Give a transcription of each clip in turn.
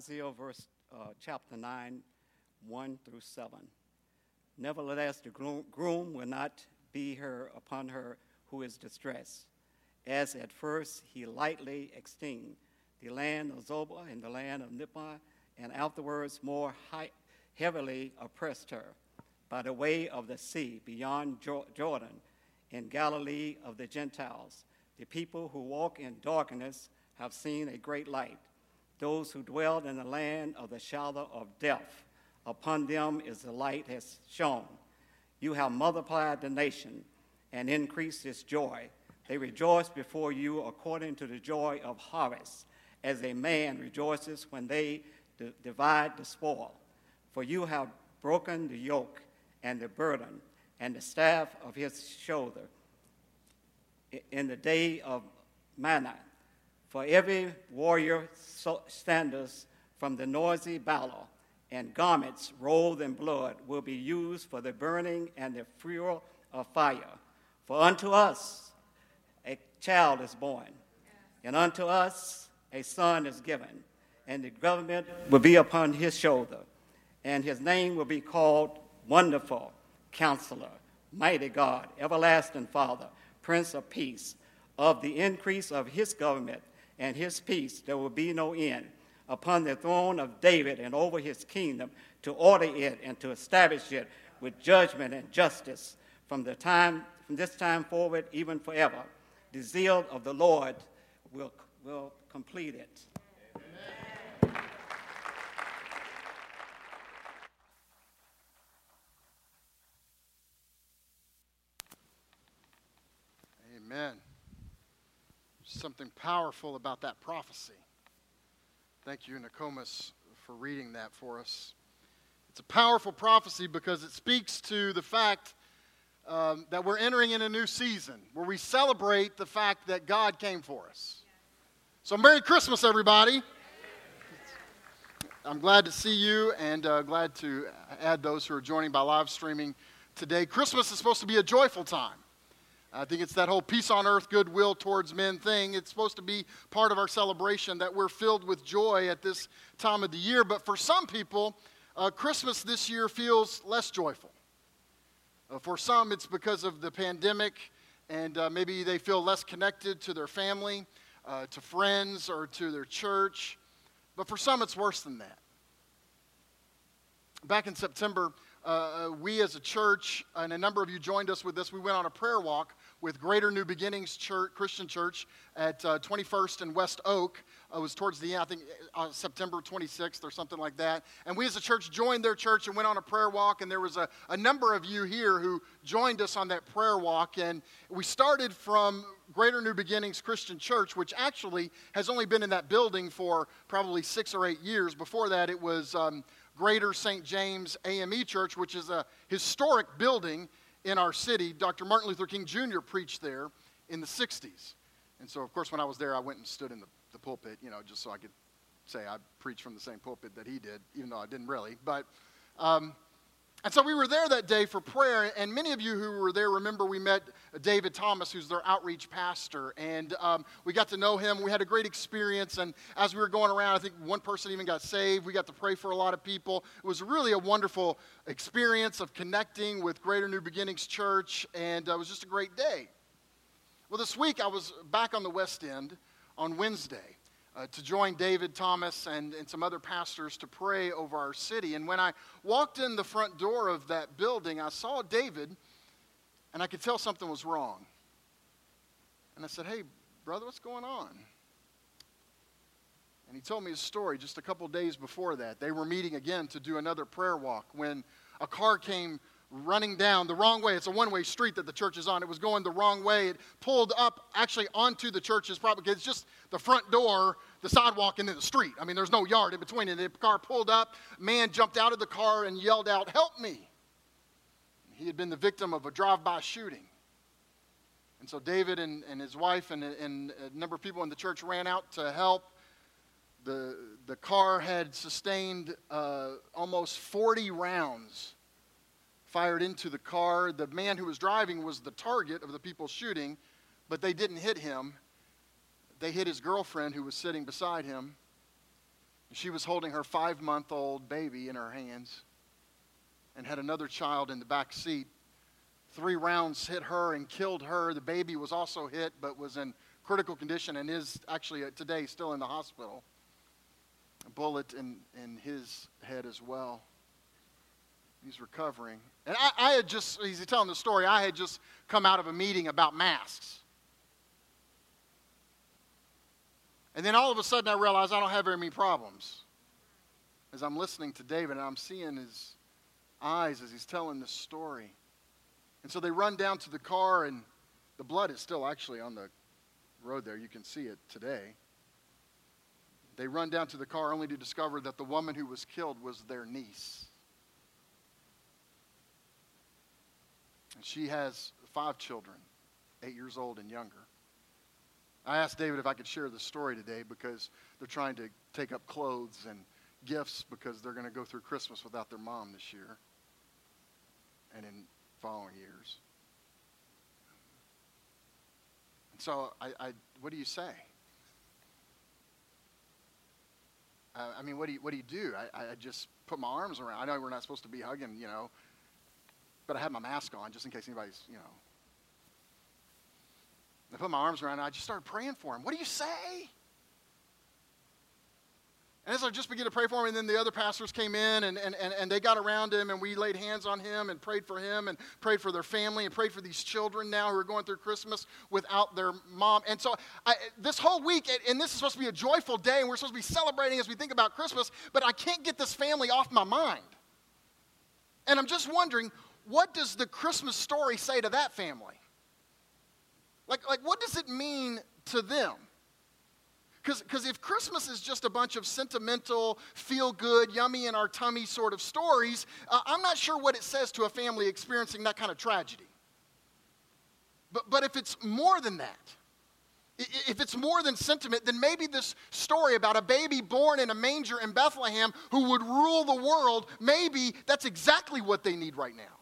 Isaiah verse, uh, chapter 9, 1 through 7. Nevertheless, the groom, will not be her upon her who is distressed, as at first he lightly extinguished the land of Zobah and the land of Nippah, and afterwards more high, heavily oppressed her by the way of the sea beyond Jordan in Galilee of the Gentiles. The people who walk in darkness have seen a great light. Those who dwell in the land of the shadow of death, upon them is the light has shone. You have multiplied the nation and increased its joy. They rejoice before you according to the joy of harvest, as a man rejoices when they divide the spoil. For you have broken the yoke and the burden and the staff of his shoulder in the day of Midian. For every warrior standers from the noisy battle, and garments rolled in blood will be used for the burning and the fuel of fire. For unto us a child is born, and unto us a son is given, and the government will be upon his shoulder, and his name will be called Wonderful Counselor, Mighty God, Everlasting Father, Prince of Peace. Of the increase of his government and his peace, there will be no end upon the throne of David and over his kingdom to order it and to establish it with judgment and justice from the time from this time forward even forever. The zeal of the Lord will, will complete it. Amen. Something powerful about that prophecy. Thank you, Nokomis, for reading that for us. It's a powerful prophecy because it speaks to the fact um, that we're entering in a new season where we celebrate the fact that God came for us. So, Merry Christmas, everybody. I'm glad to see you and uh, glad to add those who are joining by live streaming today. Christmas is supposed to be a joyful time. I think it's that whole peace on earth, goodwill towards men thing. It's supposed to be part of our celebration that we're filled with joy at this time of the year. But for some people, uh, Christmas this year feels less joyful. Uh, for some, it's because of the pandemic, and uh, maybe they feel less connected to their family, uh, to friends, or to their church. But for some, it's worse than that. Back in September, uh, uh, we as a church, and a number of you joined us with this, we went on a prayer walk with Greater New Beginnings Church, Christian Church at uh, 21st and West Oak. Uh, it was towards the end, I think uh, September 26th or something like that. And we as a church joined their church and went on a prayer walk. And there was a, a number of you here who joined us on that prayer walk. And we started from Greater New Beginnings Christian Church, which actually has only been in that building for probably six or eight years. Before that, it was. Um, Greater St. James AME Church, which is a historic building in our city. Dr. Martin Luther King Jr. preached there in the 60s. And so, of course, when I was there, I went and stood in the, the pulpit, you know, just so I could say I preached from the same pulpit that he did, even though I didn't really. But um, and so we were there that day for prayer, and many of you who were there remember we met David Thomas, who's their outreach pastor, and um, we got to know him. We had a great experience, and as we were going around, I think one person even got saved. We got to pray for a lot of people. It was really a wonderful experience of connecting with Greater New Beginnings Church, and uh, it was just a great day. Well, this week I was back on the West End on Wednesday uh, to join David Thomas and, and some other pastors to pray over our city. And when I walked in the front door of that building, I saw David, and I could tell something was wrong. And I said, Hey, brother, what's going on? And he told me his story just a couple days before that. They were meeting again to do another prayer walk when a car came running down the wrong way. It's a one way street that the church is on. It was going the wrong way. It pulled up actually onto the church's property. It's just the front door, the sidewalk, and then the street. I mean, there's no yard in between. And the car pulled up. Man jumped out of the car and yelled out, Help me. He had been the victim of a drive by shooting. And so David and, and his wife and, and a number of people in the church ran out to help. The, the car had sustained uh, almost 40 rounds fired into the car. The man who was driving was the target of the people shooting, but they didn't hit him. They hit his girlfriend who was sitting beside him. She was holding her five month old baby in her hands and had another child in the back seat. Three rounds hit her and killed her. The baby was also hit but was in critical condition and is actually uh, today still in the hospital. A bullet in, in his head as well. He's recovering. And I, I had just, he's telling the story, I had just come out of a meeting about masks. And then all of a sudden I realize I don't have very many problems. As I'm listening to David and I'm seeing his eyes as he's telling this story. And so they run down to the car, and the blood is still actually on the road there. You can see it today. They run down to the car only to discover that the woman who was killed was their niece. And she has five children, eight years old and younger. I asked David if I could share the story today because they're trying to take up clothes and gifts because they're going to go through Christmas without their mom this year and in following years. And so, I, I what do you say? I mean, what do you, what do you do? I, I just put my arms around. I know we're not supposed to be hugging, you know, but I have my mask on just in case anybody's, you know. I put my arms around and I just started praying for him. What do you say? And as I just began to pray for him, and then the other pastors came in and, and, and, and they got around him, and we laid hands on him and prayed for him and prayed for their family and prayed for these children now who are going through Christmas without their mom. And so I, this whole week, and this is supposed to be a joyful day, and we're supposed to be celebrating as we think about Christmas, but I can't get this family off my mind. And I'm just wondering, what does the Christmas story say to that family? Like, like what does it mean to them? Because if Christmas is just a bunch of sentimental, feel good, yummy in our tummy sort of stories, uh, I'm not sure what it says to a family experiencing that kind of tragedy. But, but if it's more than that, if it's more than sentiment, then maybe this story about a baby born in a manger in Bethlehem who would rule the world, maybe that's exactly what they need right now.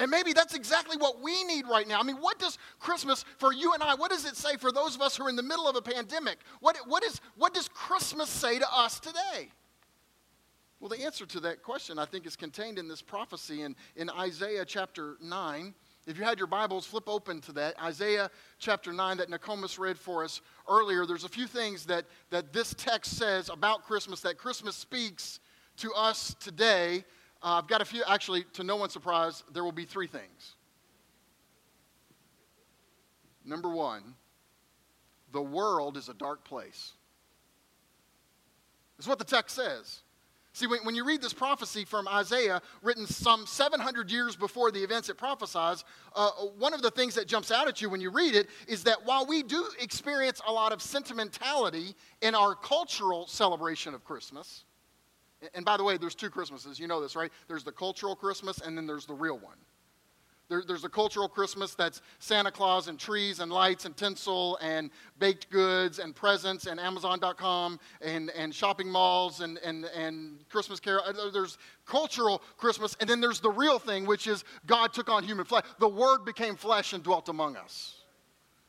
And maybe that's exactly what we need right now. I mean, what does Christmas for you and I, what does it say for those of us who are in the middle of a pandemic? What, what, is, what does Christmas say to us today? Well, the answer to that question, I think, is contained in this prophecy in, in Isaiah chapter 9. If you had your Bibles, flip open to that. Isaiah chapter 9 that Nokomis read for us earlier. There's a few things that, that this text says about Christmas, that Christmas speaks to us today uh, I've got a few, actually, to no one's surprise, there will be three things. Number one, the world is a dark place. That's what the text says. See, when, when you read this prophecy from Isaiah, written some 700 years before the events it prophesies, uh, one of the things that jumps out at you when you read it is that while we do experience a lot of sentimentality in our cultural celebration of Christmas, and by the way, there's two Christmases. You know this, right? There's the cultural Christmas, and then there's the real one. There, there's a cultural Christmas that's Santa Claus and trees and lights and tinsel and baked goods and presents and Amazon.com and, and shopping malls and, and, and Christmas carol. There's cultural Christmas, and then there's the real thing, which is God took on human flesh. The Word became flesh and dwelt among us.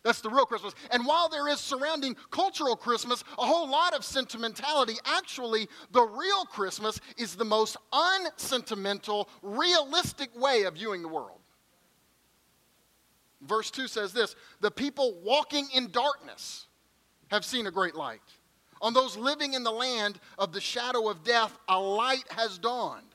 That's the real Christmas. And while there is surrounding cultural Christmas a whole lot of sentimentality, actually, the real Christmas is the most unsentimental, realistic way of viewing the world. Verse 2 says this The people walking in darkness have seen a great light. On those living in the land of the shadow of death, a light has dawned.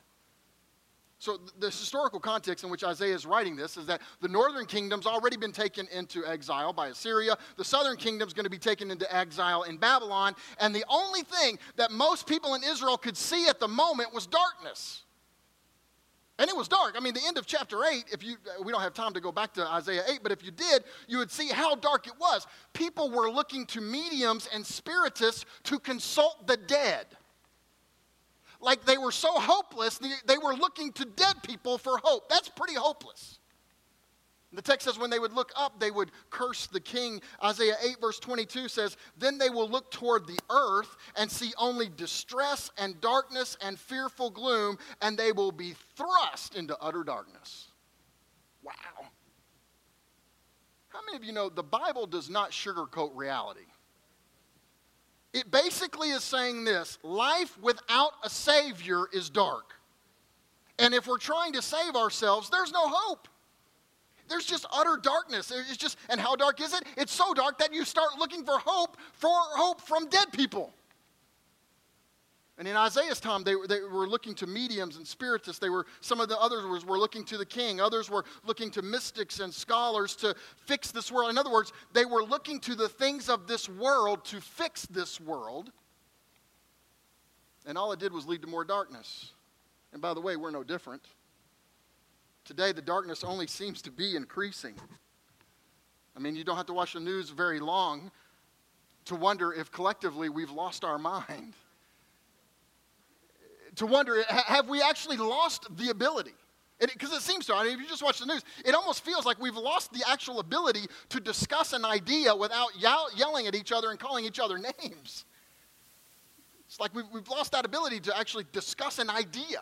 So, the historical context in which Isaiah is writing this is that the northern kingdom's already been taken into exile by Assyria. The southern kingdom's going to be taken into exile in Babylon. And the only thing that most people in Israel could see at the moment was darkness. And it was dark. I mean, the end of chapter 8, if you, uh, we don't have time to go back to Isaiah 8, but if you did, you would see how dark it was. People were looking to mediums and spiritists to consult the dead like they were so hopeless, they were looking to dead people for hope. That's pretty hopeless. The text says when they would look up, they would curse the king. Isaiah 8, verse 22 says, Then they will look toward the earth and see only distress and darkness and fearful gloom, and they will be thrust into utter darkness. Wow. How many of you know the Bible does not sugarcoat reality? It basically is saying this life without a Savior is dark. And if we're trying to save ourselves, there's no hope. There's just utter darkness. It's just, and how dark is it? It's so dark that you start looking for hope, for hope from dead people. And in Isaiah's time, they, they were looking to mediums and spiritists. They were, some of the others were, were looking to the king. Others were looking to mystics and scholars to fix this world. In other words, they were looking to the things of this world to fix this world. And all it did was lead to more darkness. And by the way, we're no different. Today, the darkness only seems to be increasing. I mean, you don't have to watch the news very long to wonder if collectively we've lost our mind to wonder have we actually lost the ability? Because it, it, seems to. I mean, if you just watch the news, it almost feels like we've lost the actual ability to discuss an idea without yell, yelling at each other and calling each other names. It's like we've, we've lost that ability to actually discuss an idea.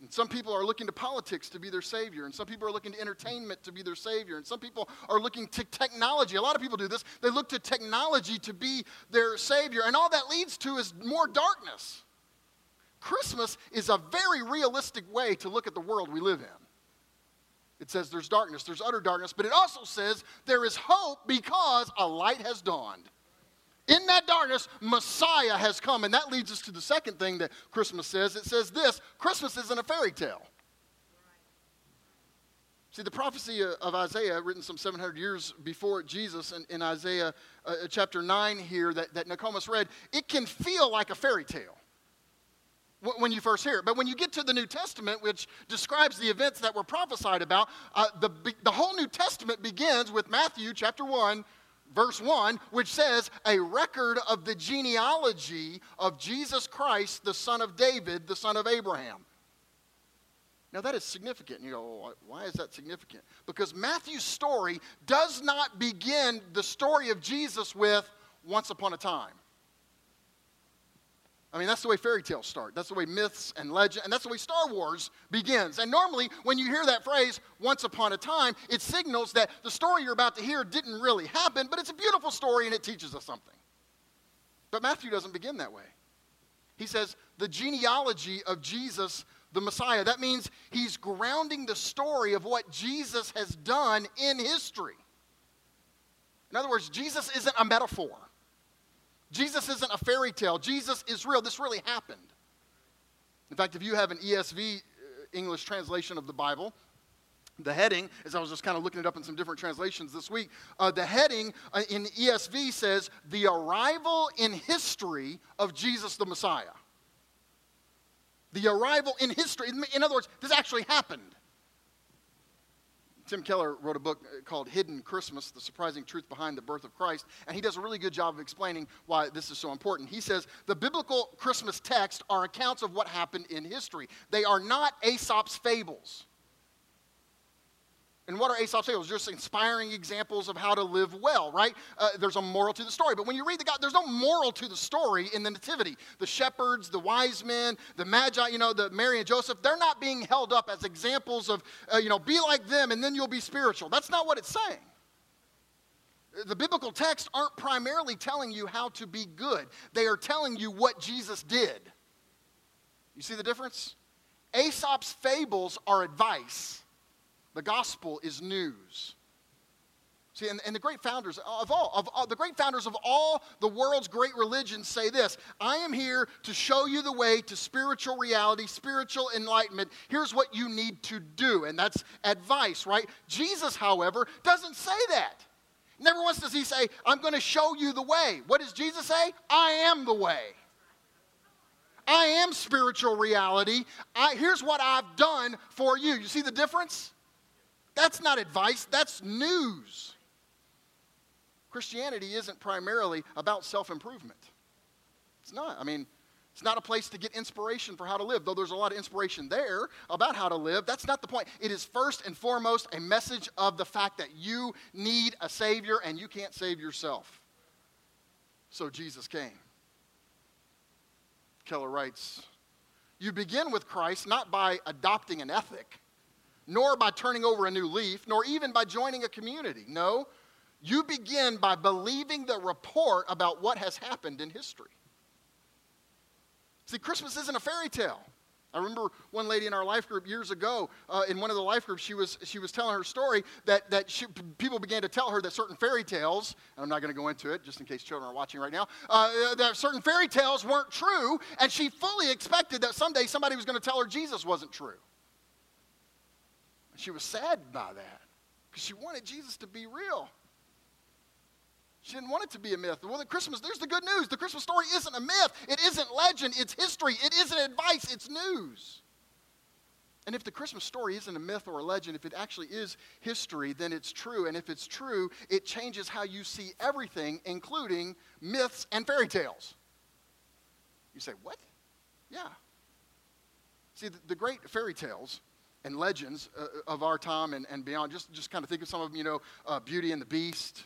And some people are looking to politics to be their savior, and some people are looking to entertainment to be their savior, and some people are looking to technology. A lot of people do this. They look to technology to be their savior, and all that leads to is more darkness. Christmas is a very realistic way to look at the world we live in. It says there's darkness, there's utter darkness, but it also says there is hope because a light has dawned. In that darkness, Messiah has come. And that leads us to the second thing that Christmas says. It says this Christmas isn't a fairy tale. See, the prophecy of Isaiah, written some 700 years before Jesus in, in Isaiah uh, chapter 9 here that, that Nokomis read, it can feel like a fairy tale when you first hear it. But when you get to the New Testament, which describes the events that were prophesied about, uh, the, the whole New Testament begins with Matthew chapter 1, verse 1, which says, A record of the genealogy of Jesus Christ, the son of David, the son of Abraham. Now, that is significant. You go, why is that significant? Because Matthew's story does not begin the story of Jesus with once upon a time. I mean, that's the way fairy tales start. That's the way myths and legend, and that's the way Star Wars begins. And normally, when you hear that phrase, once upon a time, it signals that the story you're about to hear didn't really happen, but it's a beautiful story and it teaches us something. But Matthew doesn't begin that way. He says, the genealogy of Jesus, the Messiah. That means he's grounding the story of what Jesus has done in history. In other words, Jesus isn't a metaphor. Jesus isn't a fairy tale. Jesus is real. This really happened. In fact, if you have an ESV uh, English translation of the Bible, the heading, as I was just kind of looking it up in some different translations this week, uh, the heading uh, in ESV says, The Arrival in History of Jesus the Messiah. The arrival in history. In other words, this actually happened. Tim Keller wrote a book uh, called Hidden Christmas The Surprising Truth Behind the Birth of Christ, and he does a really good job of explaining why this is so important. He says the biblical Christmas texts are accounts of what happened in history, they are not Aesop's fables. And what are Aesop's fables? Just inspiring examples of how to live well, right? Uh, there's a moral to the story. But when you read the God, there's no moral to the story in the Nativity. The shepherds, the wise men, the magi, you know, the Mary and Joseph, they're not being held up as examples of, uh, you know, be like them and then you'll be spiritual. That's not what it's saying. The biblical texts aren't primarily telling you how to be good, they are telling you what Jesus did. You see the difference? Aesop's fables are advice the gospel is news. See, and, and the great founders of all, of all, the great founders of all the world's great religions say this I am here to show you the way to spiritual reality, spiritual enlightenment. Here's what you need to do. And that's advice, right? Jesus, however, doesn't say that. Never once does he say, I'm going to show you the way. What does Jesus say? I am the way. I am spiritual reality. I, here's what I've done for you. You see the difference? That's not advice, that's news. Christianity isn't primarily about self improvement. It's not. I mean, it's not a place to get inspiration for how to live, though there's a lot of inspiration there about how to live. That's not the point. It is first and foremost a message of the fact that you need a Savior and you can't save yourself. So Jesus came. Keller writes You begin with Christ not by adopting an ethic nor by turning over a new leaf, nor even by joining a community. No, You begin by believing the report about what has happened in history. See, Christmas isn't a fairy tale. I remember one lady in our life group years ago, uh, in one of the life groups, she was, she was telling her story that, that she, people began to tell her that certain fairy tales, I'm not going to go into it just in case children are watching right now, uh, that certain fairy tales weren't true, and she fully expected that someday somebody was going to tell her Jesus wasn't true. She was sad by that because she wanted Jesus to be real. She didn't want it to be a myth. Well, the Christmas, there's the good news. The Christmas story isn't a myth. It isn't legend. It's history. It isn't advice. It's news. And if the Christmas story isn't a myth or a legend, if it actually is history, then it's true. And if it's true, it changes how you see everything, including myths and fairy tales. You say, what? Yeah. See, the, the great fairy tales and legends uh, of our time and, and beyond, just, just kind of think of some of them, you know, uh, Beauty and the Beast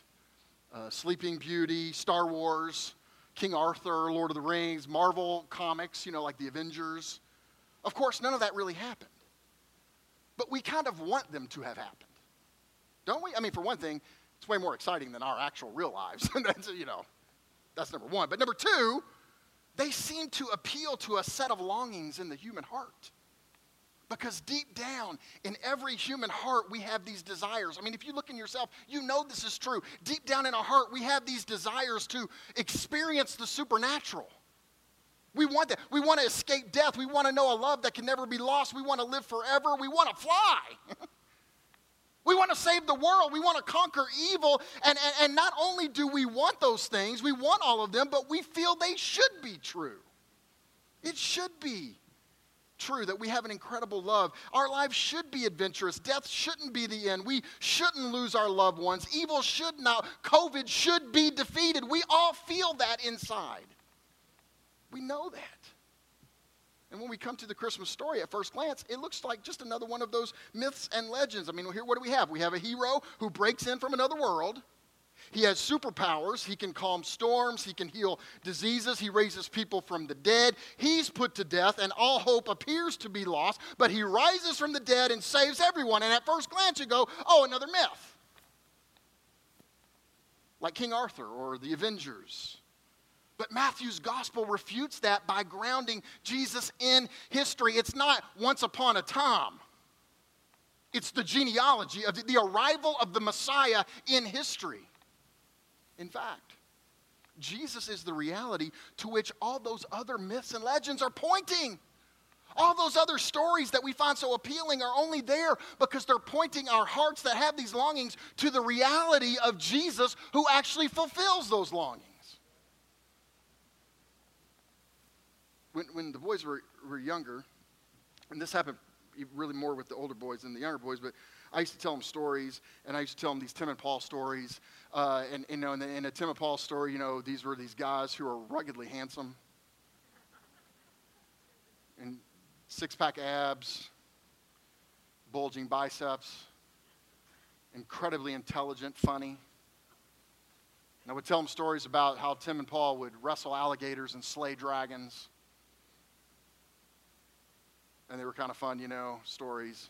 uh, Sleeping Beauty, Star Wars, King Arthur, Lord of the Rings, Marvel comics, you know, like the Avengers. Of course, none of that really happened. But we kind of want them to have happened. Don't we? I mean, for one thing, it's way more exciting than our actual real lives. that's, you know, that's number one. But number two, they seem to appeal to a set of longings in the human heart. Because deep down in every human heart, we have these desires. I mean, if you look in yourself, you know this is true. Deep down in our heart, we have these desires to experience the supernatural. We want that. We want to escape death. We want to know a love that can never be lost. We want to live forever. We want to fly. we want to save the world. We want to conquer evil. And, and, and not only do we want those things, we want all of them, but we feel they should be true. It should be true that we have an incredible love. Our lives should be adventurous. Death shouldn't be the end. We shouldn't lose our loved ones. Evil should not, COVID should be defeated. We all feel that inside. We know that. And when we come to the Christmas story at first glance, it looks like just another one of those myths and legends. I mean, here, what do we have? We have a hero who breaks in from another world he has superpowers. He can calm storms. He can heal diseases. He raises people from the dead. He's put to death, and all hope appears to be lost, but he rises from the dead and saves everyone. And at first glance, you go, oh, another myth. Like King Arthur or the Avengers. But Matthew's gospel refutes that by grounding Jesus in history. It's not once upon a time. It's the genealogy of the arrival of the Messiah in history. In fact, Jesus is the reality to which all those other myths and legends are pointing. All those other stories that we find so appealing are only there because they're pointing our hearts that have these longings to the reality of Jesus who actually fulfills those longings. When, when the boys were, were younger, and this happened really more with the older boys than the younger boys, but I used to tell them stories, and I used to tell them these Tim and Paul stories. Uh, and, you know, in, the, in a Tim and Paul story, you know, these were these guys who are ruggedly handsome, and six-pack abs, bulging biceps, incredibly intelligent, funny. And I would tell them stories about how Tim and Paul would wrestle alligators and slay dragons. And they were kind of fun, you know, stories.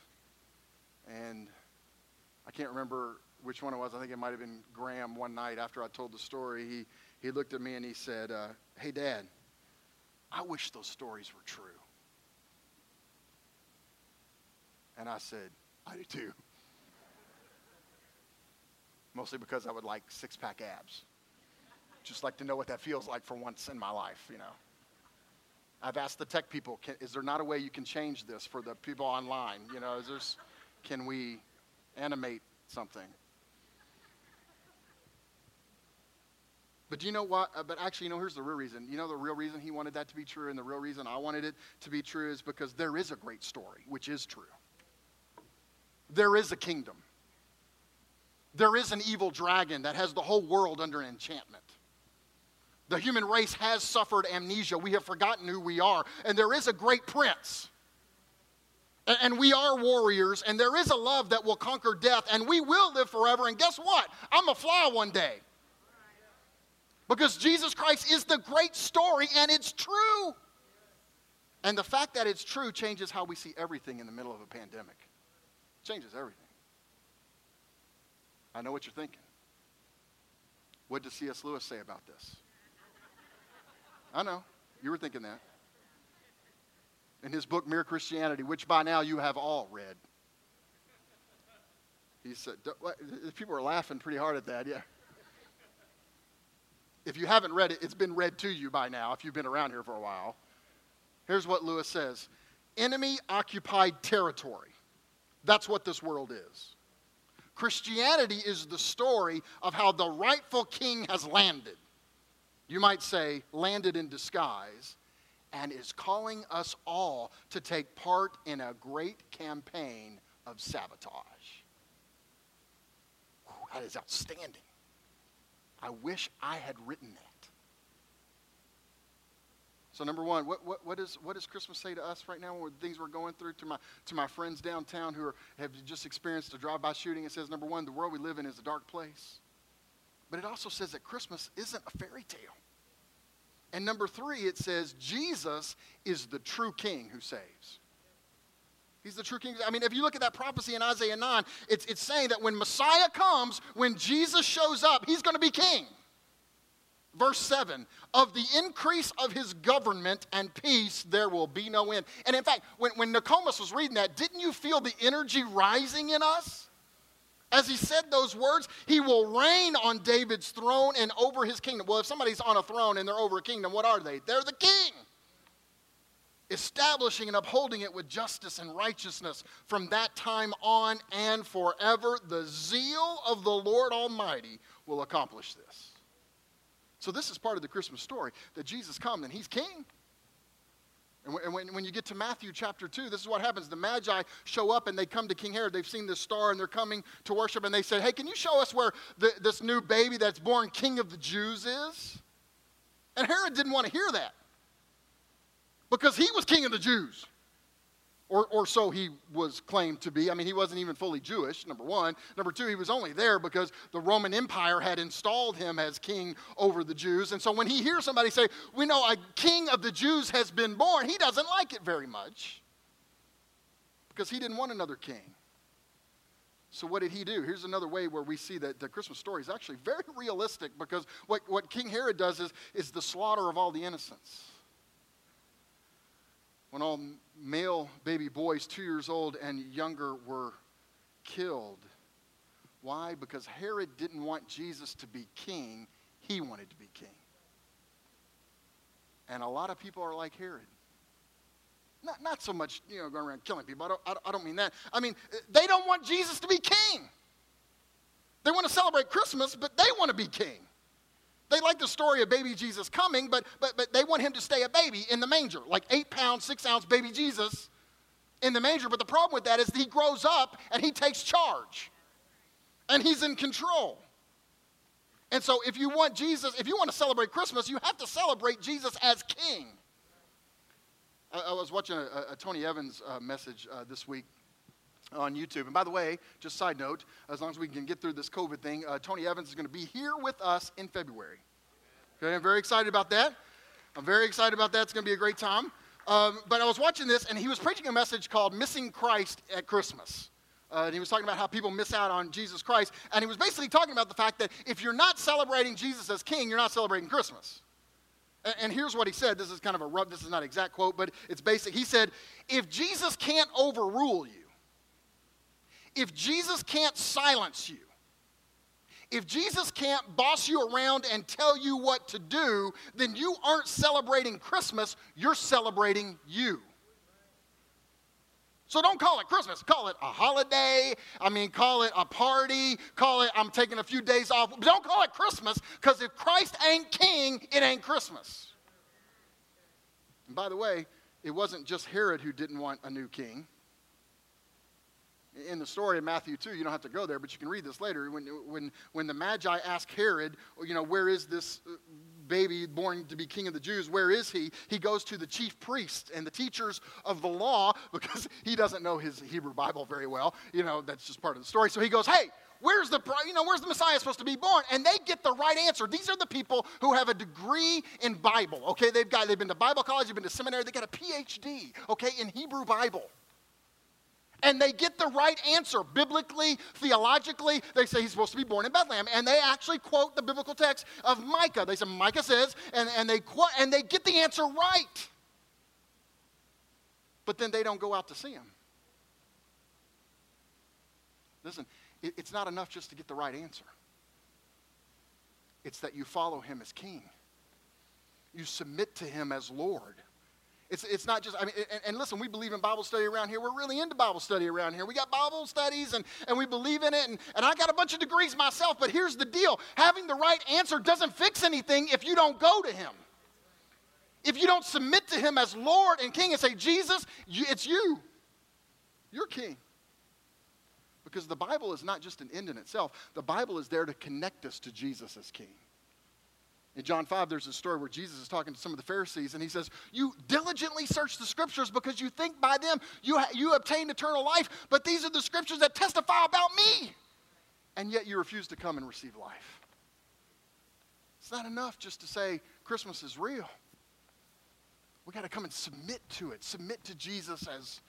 And I can't remember which one it was. I think it might have been Graham one night after I told the story. He, he looked at me and he said, uh, Hey, Dad, I wish those stories were true. And I said, I do too. Mostly because I would like six pack abs. Just like to know what that feels like for once in my life, you know. I've asked the tech people, can, is there not a way you can change this for the people online? You know, is there's can we animate something? But do you know what? Uh, but actually, you know, here's the real reason. You know, the real reason he wanted that to be true, and the real reason I wanted it to be true is because there is a great story, which is true. There is a kingdom. There is an evil dragon that has the whole world under enchantment. The human race has suffered amnesia. We have forgotten who we are. And there is a great prince and we are warriors, and there is a love that will conquer death, and we will live forever. And guess what? I'm a fly one day. Because Jesus Christ is the great story, and it's true. And the fact that it's true changes how we see everything in the middle of a pandemic. It changes everything. I know what you're thinking. What does C.S. Lewis say about this? I know. You were thinking that. In his book, Mere Christianity, which by now you have all read. He said, people are laughing pretty hard at that, yeah. If you haven't read it, it's been read to you by now if you've been around here for a while. Here's what Lewis says Enemy occupied territory. That's what this world is. Christianity is the story of how the rightful king has landed. You might say, landed in disguise, and is calling us all to take part in a great campaign of sabotage. Whew, that is outstanding. I wish I had written that. So number one, what, what, what, is, what does Christmas say to us right now with things we're going through? To my, to my friends downtown who are, have just experienced a drive-by shooting, it says, number one, the world we live in is a dark place. But it also says that Christmas isn't a fairy tale. And number three, it says Jesus is the true king who saves. He's the true king. I mean, if you look at that prophecy in Isaiah 9, it's, it's saying that when Messiah comes, when Jesus shows up, he's going to be king. Verse 7 Of the increase of his government and peace, there will be no end. And in fact, when, when Nokomis was reading that, didn't you feel the energy rising in us? As he said those words, he will reign on David's throne and over his kingdom. Well, if somebody's on a throne and they're over a kingdom, what are they? They're the king. Establishing and upholding it with justice and righteousness from that time on and forever. The zeal of the Lord Almighty will accomplish this. So, this is part of the Christmas story that Jesus comes and he's king. And when, when you get to Matthew chapter 2, this is what happens. The Magi show up and they come to King Herod. They've seen this star and they're coming to worship. And they said, Hey, can you show us where the, this new baby that's born king of the Jews is? And Herod didn't want to hear that because he was king of the Jews. Or, or so he was claimed to be. I mean, he wasn't even fully Jewish, number one. Number two, he was only there because the Roman Empire had installed him as king over the Jews. And so when he hears somebody say, We know a king of the Jews has been born, he doesn't like it very much because he didn't want another king. So, what did he do? Here's another way where we see that the Christmas story is actually very realistic because what, what King Herod does is, is the slaughter of all the innocents when all male baby boys, two years old and younger, were killed. Why? Because Herod didn't want Jesus to be king, he wanted to be king. And a lot of people are like Herod. Not, not so much, you know, going around killing people. I don't, I don't mean that. I mean, uh, they don't want Jesus to be king. They want to celebrate Christmas, but they want to be king. They like the story of baby Jesus coming, but, but, but they want him to stay a baby in the manger, like eight pound, six ounce baby Jesus in the manger. But the problem with that is he grows up and he takes charge and he's in control. And so, if you want Jesus, if you want to celebrate Christmas, you have to celebrate Jesus as king. I, I was watching a, a Tony Evans uh, message uh, this week on YouTube. And by the way, just side note, as long as we can get through this COVID thing, uh, Tony Evans is going to be here with us in February. Okay, I'm very excited about that. I'm very excited about that. It's going to be a great time. Um, but I was watching this, and he was preaching a message called Missing Christ at Christmas. Uh, and he was talking about how people miss out on Jesus Christ. And he was basically talking about the fact that if you're not celebrating Jesus as king, you're not celebrating Christmas. And, and here's what he said. This is kind of a rough, this is not exact quote, but it's basic. He said, If Jesus can't overrule you, if Jesus can't silence you, if Jesus can't boss you around and tell you what to do, then you aren't celebrating Christmas, you're celebrating you. So don't call it Christmas. Call it a holiday. I mean, call it a party. Call it, I'm taking a few days off. But don't call it Christmas because if Christ ain't king, it ain't Christmas. And by the way, it wasn't just Herod who didn't want a new king in the story of Matthew 2, you don't have to go there, but you can read this later. When, when, when the Magi ask Herod, you know, where is this uh, baby born to be king of the Jews? Where is he? He goes to the chief priests and the teachers of the law because he doesn't know his Hebrew Bible very well. You know, that's just part of the story. So he goes, hey, where's the you know where's the messiah supposed to be born and they get the right answer these are the people who have a degree in bible okay they've got they've been to bible college they've been to seminary they got a phd okay in hebrew bible and they get the right answer biblically, theologically. They say he's supposed to be born in Bethlehem, and they actually quote the biblical text of Micah. They say Micah says, and, and they quote, and they get the answer right. But then they don't go out to see him. Listen, it, it's not enough just to get the right answer. It's that you follow him as king. You submit to him as Lord. It's, it's not just, I mean, and, and, listen, we believe in Bible study around here. We're really into Bible study around here. We got Bible studies and, and we believe in it. And, and I got a bunch of degrees myself, but here's the deal having the right answer doesn't fix anything if you don't go to Him. If you don't submit to Him as Lord and King and say, Jesus, it's you. You're King. Because the Bible is not just an end in itself, the Bible is there to connect us to Jesus as King. In John 5, there's a story where Jesus is talking to some of the Pharisees, and he says, You diligently search the scriptures because you think by them you, ha- you obtain eternal life, but these are the scriptures that testify about me. And yet you refuse to come and receive life. It's not enough just to say Christmas is real. We got to come and submit to it, submit to Jesus as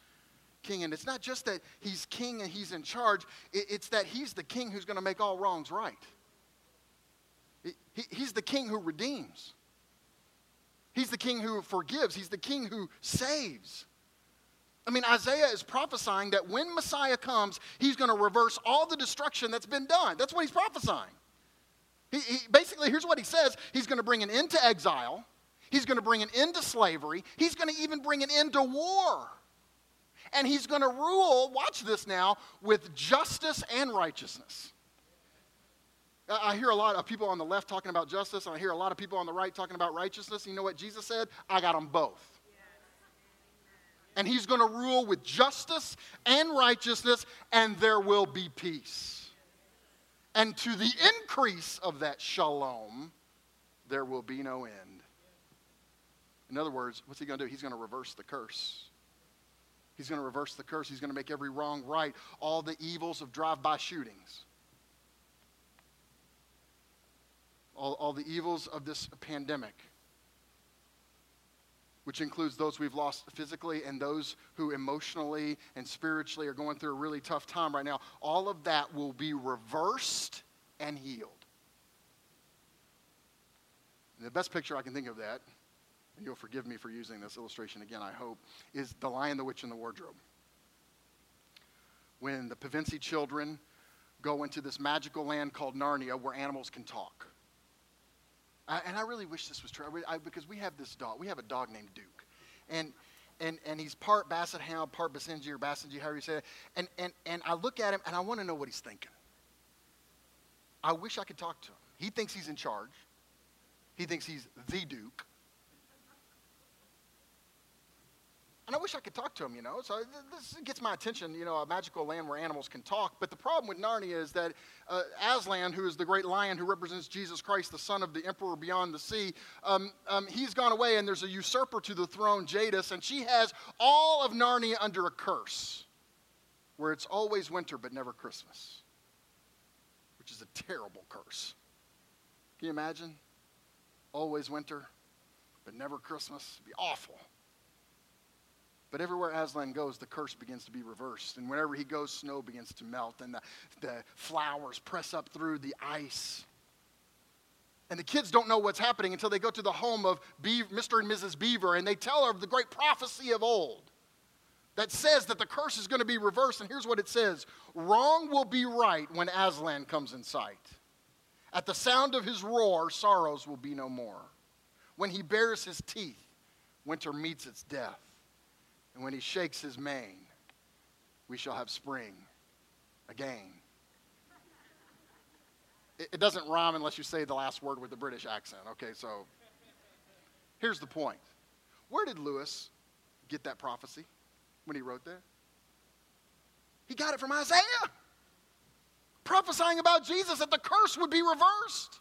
king. And it's not just that he's king and he's in charge, it's that he's the king who's going to make all wrongs right. He, he's the king who redeems. He's the king who forgives. He's the king who saves. I mean, Isaiah is prophesying that when Messiah comes, he's going to reverse all the destruction that's been done. That's what he's prophesying. He, he, basically, here's what he says He's going to bring an end to exile, he's going to bring an end to slavery, he's going to even bring an end to war. And he's going to rule, watch this now, with justice and righteousness. I hear a lot of people on the left talking about justice, and I hear a lot of people on the right talking about righteousness. You know what Jesus said? I got them both. And he's going to rule with justice and righteousness, and there will be peace. And to the increase of that shalom, there will be no end. In other words, what's he going to do? He's going to reverse the curse. He's going to reverse the curse. He's going to make every wrong right. All the evils of drive by shootings all, all the evils of this pandemic, which includes those we've lost physically and those who emotionally and spiritually are going through a really tough time right now, all of that will be reversed and healed. And the best picture I can think of that, and you'll forgive me for using this illustration again, I hope, is The Lion, the Witch, and the Wardrobe. When the Pevensie children go into this magical land called Narnia where animals can talk. I, and I really wish this was true I, because we have this dog. We have a dog named Duke. And, and, and he's part Basset Hound, part Basenji or Basenji, however you say it. And, and, and I look at him and I want to know what he's thinking. I wish I could talk to him. He thinks he's in charge. He thinks he's the Duke. And I wish I could talk to him, you know. So this gets my attention, you know, a magical land where animals can talk. But the problem with Narnia is that uh, Aslan, who is the great lion who represents Jesus Christ, the son of the emperor beyond the sea, um, um, he's gone away, and there's a usurper to the throne, Jadis, and she has all of Narnia under a curse, where it's always winter but never Christmas, which is a terrible curse. Can you imagine? Always winter but never Christmas. It'd be awful. But everywhere Aslan goes, the curse begins to be reversed. And wherever he goes, snow begins to melt, and the, the flowers press up through the ice. And the kids don't know what's happening until they go to the home of Beaver, Mr. and Mrs. Beaver, and they tell her of the great prophecy of old that says that the curse is going to be reversed. And here's what it says Wrong will be right when Aslan comes in sight. At the sound of his roar, sorrows will be no more. When he bares his teeth, winter meets its death. And when he shakes his mane, we shall have spring again. It, doesn't rhyme unless you say the last word with the British accent. Okay, so here's the point. Where did Lewis get that prophecy when he wrote that? He got it from Isaiah, prophesying about Jesus that the curse would be reversed.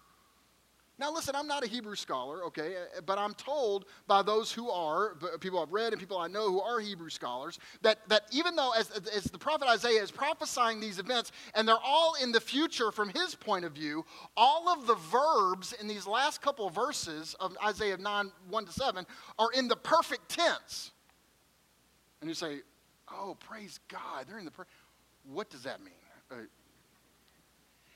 Now, listen, I'm not a Hebrew scholar, okay, uh, but I'm told by those who are, people I've read and people I know who are Hebrew scholars, that, that even though, as, as the prophet Isaiah is prophesying these events, and they're all in the future from his point of view, all of the verbs in these last couple of verses of Isaiah 9, 1 to 7, are in the perfect tense. And you say, Oh, praise God. They're in the prayer. What does that mean? Uh,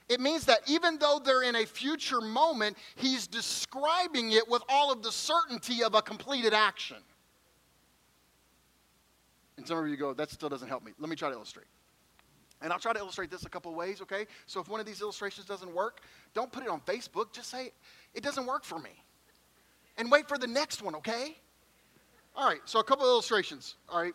it means that even though they're in a future moment, he's describing it with all of the certainty of a completed action. And some of you go, that still doesn't help me. Let me try to illustrate. And I'll try to illustrate this a couple ways, okay? So if one of these illustrations doesn't work, don't put it on Facebook. Just say, it doesn't work for me. And wait for the next one, okay? All right, so a couple illustrations, all right?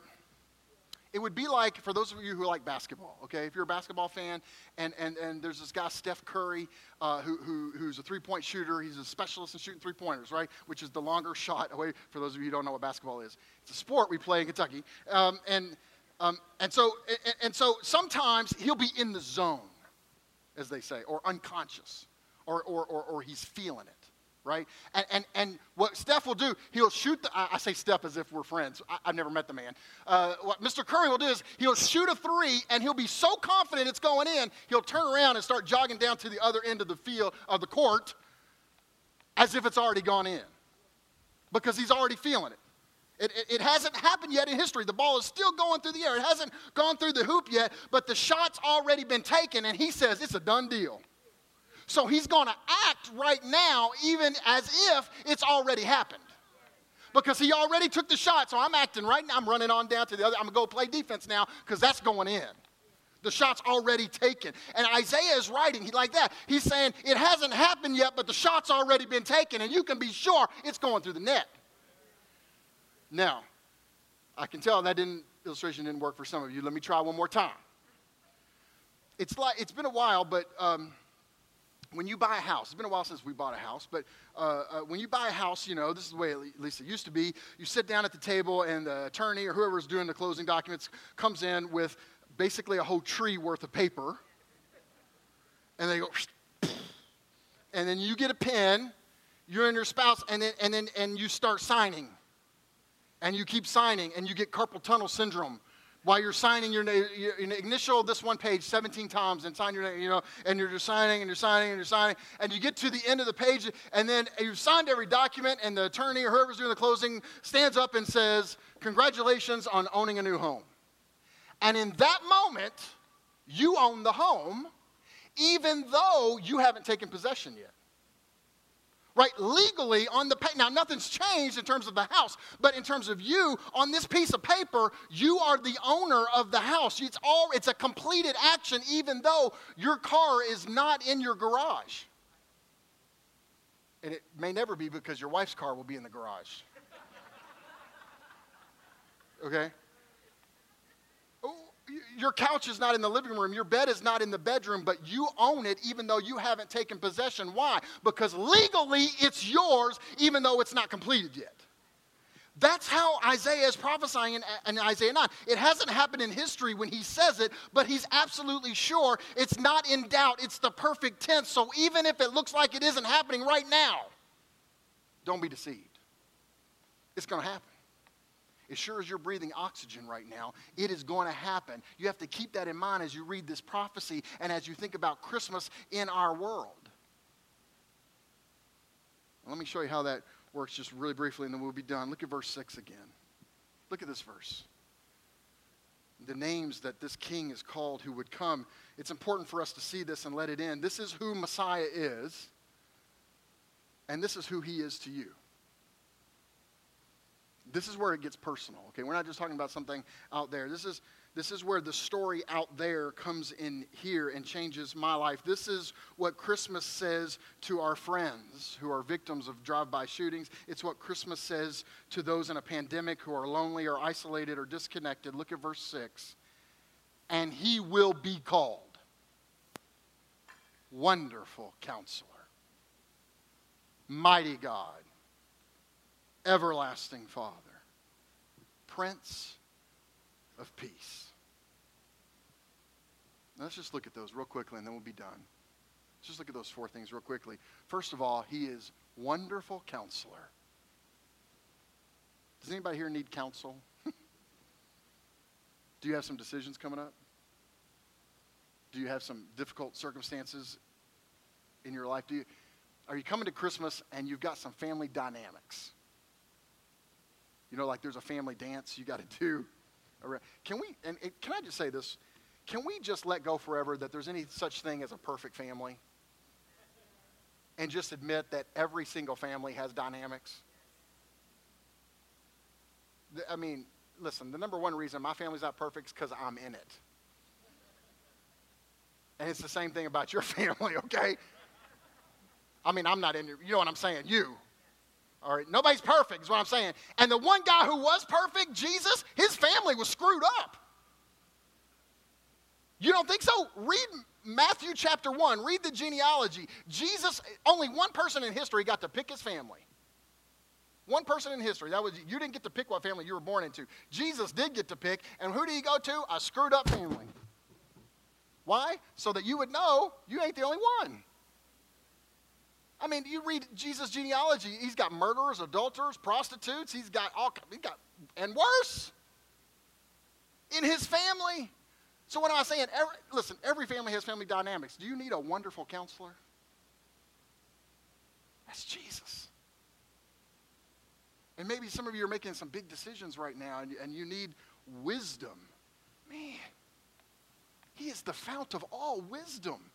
It would be like, for those of you who like basketball, okay, if you're a basketball fan, and, and, and there's this guy, Steph Curry, uh, who, who, who's a three point shooter. He's a specialist in shooting three pointers, right? Which is the longer shot away, for those of you who don't know what basketball is. It's a sport we play in Kentucky. Um, and, um, and, so, and, and so sometimes he'll be in the zone, as they say, or unconscious, or, or, or, or he's feeling it right? And, and, and what Steph will do, he'll shoot the, I, say Steph as if we're friends. I, have never met the man. Uh, what Mr. Curry will do is he'll shoot a three and he'll be so confident it's going in, he'll turn around and start jogging down to the other end of the field, of the court, as if it's already gone in. Because he's already feeling it. It, it, it, hasn't happened yet in history. The ball is still going through the air. It hasn't gone through the hoop yet, but the shot's already been taken, and he says it's a done deal. So he's going to act right now, even as if it's already happened. Because he already took the shot, so I'm acting right now. I'm running on down to the other. I'm going to go play defense now because that's going in. The shot's already taken. And Isaiah is writing he, like that. He's saying, It hasn't happened yet, but the shot's already been taken, and you can be sure it's going through the net. Now, I can tell that didn't, illustration didn't work for some of you. Let me try one more time. It's, like, it's been a while, but um, when you buy a house, it's been a while since we bought a house, but uh, uh, when you buy a house, you know, this is the way at least it used to be. You sit down at the table, and the attorney or whoever's doing the closing documents comes in with basically a whole tree worth of paper, and they go, and then you get a pen, you and your spouse, and then, and then and you start signing. And you keep signing, and you get carpal tunnel syndrome while you're signing your, your, initial this one page 17 times and sign your name, you know, and you're just signing and you're signing and you're signing, and you get to the end of the page, and then you've signed every document, and the attorney or whoever's doing the closing stands up and says, Congratulations on owning a new home. And in that moment, you own the home, even though you haven't taken possession yet right, legally on the pay. Now, nothing's changed in terms of the house, but in terms of you, on this piece of paper, you are the owner of the house. It's all it's a completed action, even though your car is not in your garage. And it may never be because your wife's car will be in the garage. Okay? Your couch is not in the living room, your bed is not in the bedroom, but you own it even though you haven't taken possession. Why? Because legally it's yours even though it's not completed yet. That's how Isaiah is prophesying in, in, Isaiah 9. It hasn't happened in history when he says it, but he's absolutely sure it's not in doubt. It's the perfect tense. So even if it looks like it isn't happening right now, don't be deceived. It's going to happen as sure as you're breathing oxygen right now, it is going to happen. You have to keep that in mind as you read this prophecy and as you think about Christmas in our world. Let me show you how that works just really briefly, and then we'll be done. Look at verse 6 again. Look at this verse. The names that this king is called who would come. It's important for us to see this and let it in. This is who Messiah is, and this is who he is to you. This is where it gets personal, okay? We're not just talking about something out there. This is, this is where the story out there comes in here and changes my life. This is what Christmas says to our friends who are victims of drive by shootings. It's what Christmas says to those in a pandemic who are lonely or isolated or disconnected. Look at verse 6. And he will be called Wonderful Counselor, Mighty God everlasting Father, Prince of Peace. Now, let's just look at those real quickly and then we'll be done. Let's just look at those four things real quickly. First of all, he is wonderful counselor. Does anybody here need counsel? Do you have some decisions coming up? Do you have some difficult circumstances in your life? Do you, are you coming to Christmas and you've got some family dynamics? You know, like there's a family dance you got to do. Can we, and, can I just say this? Can we just let go forever that there's any such thing as a perfect family? And just admit that every single family has dynamics? I mean, listen, the number one reason my family's not perfect is because I'm in it. And it's the same thing about your family, okay? I mean, I'm not in your, you know what I'm saying? You. All right, nobody's perfect, is what I'm saying. And the one guy who was perfect, Jesus, his family was screwed up. You don't think so? Read Matthew chapter 1, read the genealogy. Jesus, only one person in history got to pick his family. One person in history. That was you didn't get to pick what family you were born into. Jesus did get to pick, and who did he go to? A screwed up family. Why? So that you would know you ain't the only one. I mean, you read Jesus' genealogy, he's got murderers, adulterers, prostitutes, he's got all, he's got, and worse, in his family. So what am I saying? Every, listen, every family has family dynamics. Do you need a wonderful counselor? That's Jesus. And maybe some of you are making some big decisions right now and, and you need wisdom. Man, he is the fount of all wisdom.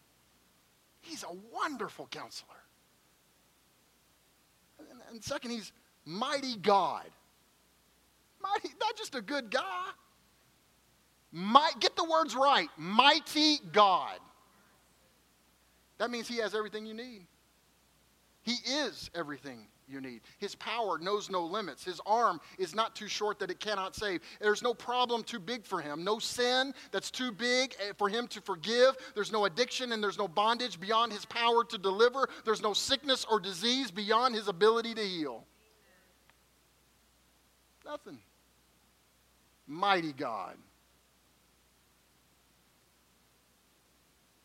He's a wonderful counselor. And, second, he's mighty God. Mighty, not just a good guy. Might, get the words right. Mighty God. That means he has everything you need. He is everything you need. His power knows no limits. His arm is not too short that it cannot save. There's no problem too big for him, no sin that's too big eh, for him to forgive. There's no addiction and there's no bondage beyond his power to deliver. There's no sickness or disease beyond his ability to heal. Nothing. Mighty God.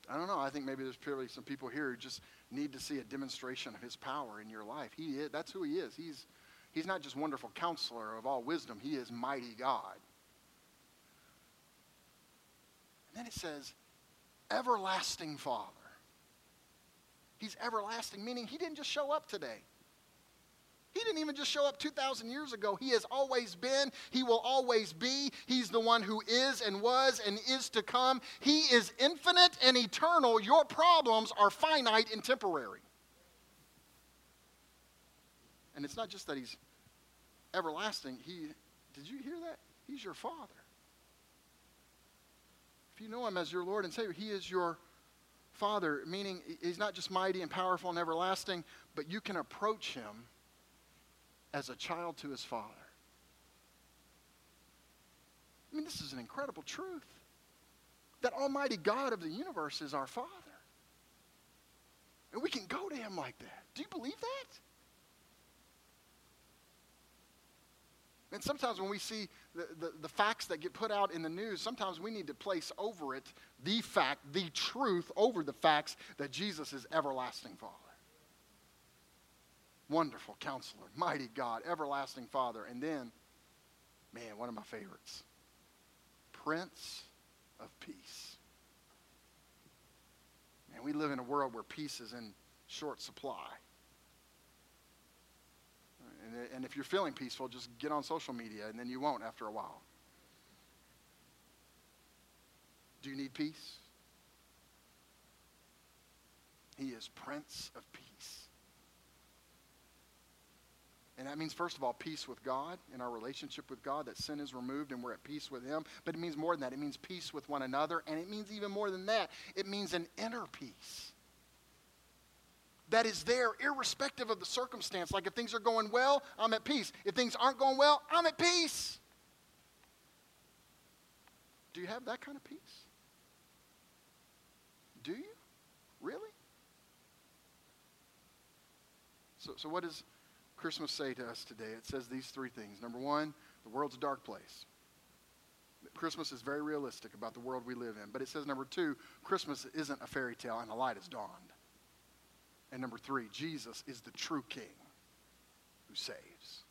I don't know. I think maybe there's probably some people here who just need to see a demonstration of his power in your life. He is, that's who he is. He's, he's not just wonderful counselor of all wisdom, he is mighty God. And then it says, everlasting Father. He's everlasting, meaning he didn't just show up today. He didn't even just show up 2,000 years ago. He has always been. He will always be. He's the one who is and was and is to come. He is infinite and eternal. Your problems are finite and temporary. And it's not just that he's everlasting. He, did you hear that? He's your Father. If you know him as your Lord and Savior, he is your Father, meaning he's not just mighty and powerful and everlasting, but you can approach him as a child to his father. I mean, this is an incredible truth that Almighty God of the universe is our Father. And we can go to him like that. Do you believe that? And sometimes when we see the, the, the, facts that get put out in the news, sometimes we need to place over it the fact, the truth over the facts that Jesus is everlasting Father. Wonderful counselor, mighty God, everlasting Father. And then, man, one of my favorites Prince of Peace. Man, we live in a world where peace is in short supply. And, and if you're feeling peaceful, just get on social media, and then you won't after a while. Do you need peace? He is Prince of Peace. And that means, first of all, peace with God in our relationship with God, that sin is removed and we're at peace with Him. But it means more than that. It means peace with one another. And it means even more than that. It means an inner peace that is there irrespective of the circumstance. Like if things are going well, I'm at peace. If things aren't going well, I'm at peace. Do you have that kind of peace? Do you? Really? So, so what is Christmas say to us today? It says these three things. Number one, the world's a dark place. Christmas is very realistic about the world we live in. But it says, number two, Christmas isn't a fairy tale and a light has dawned. And number three, Jesus is the true king who saves.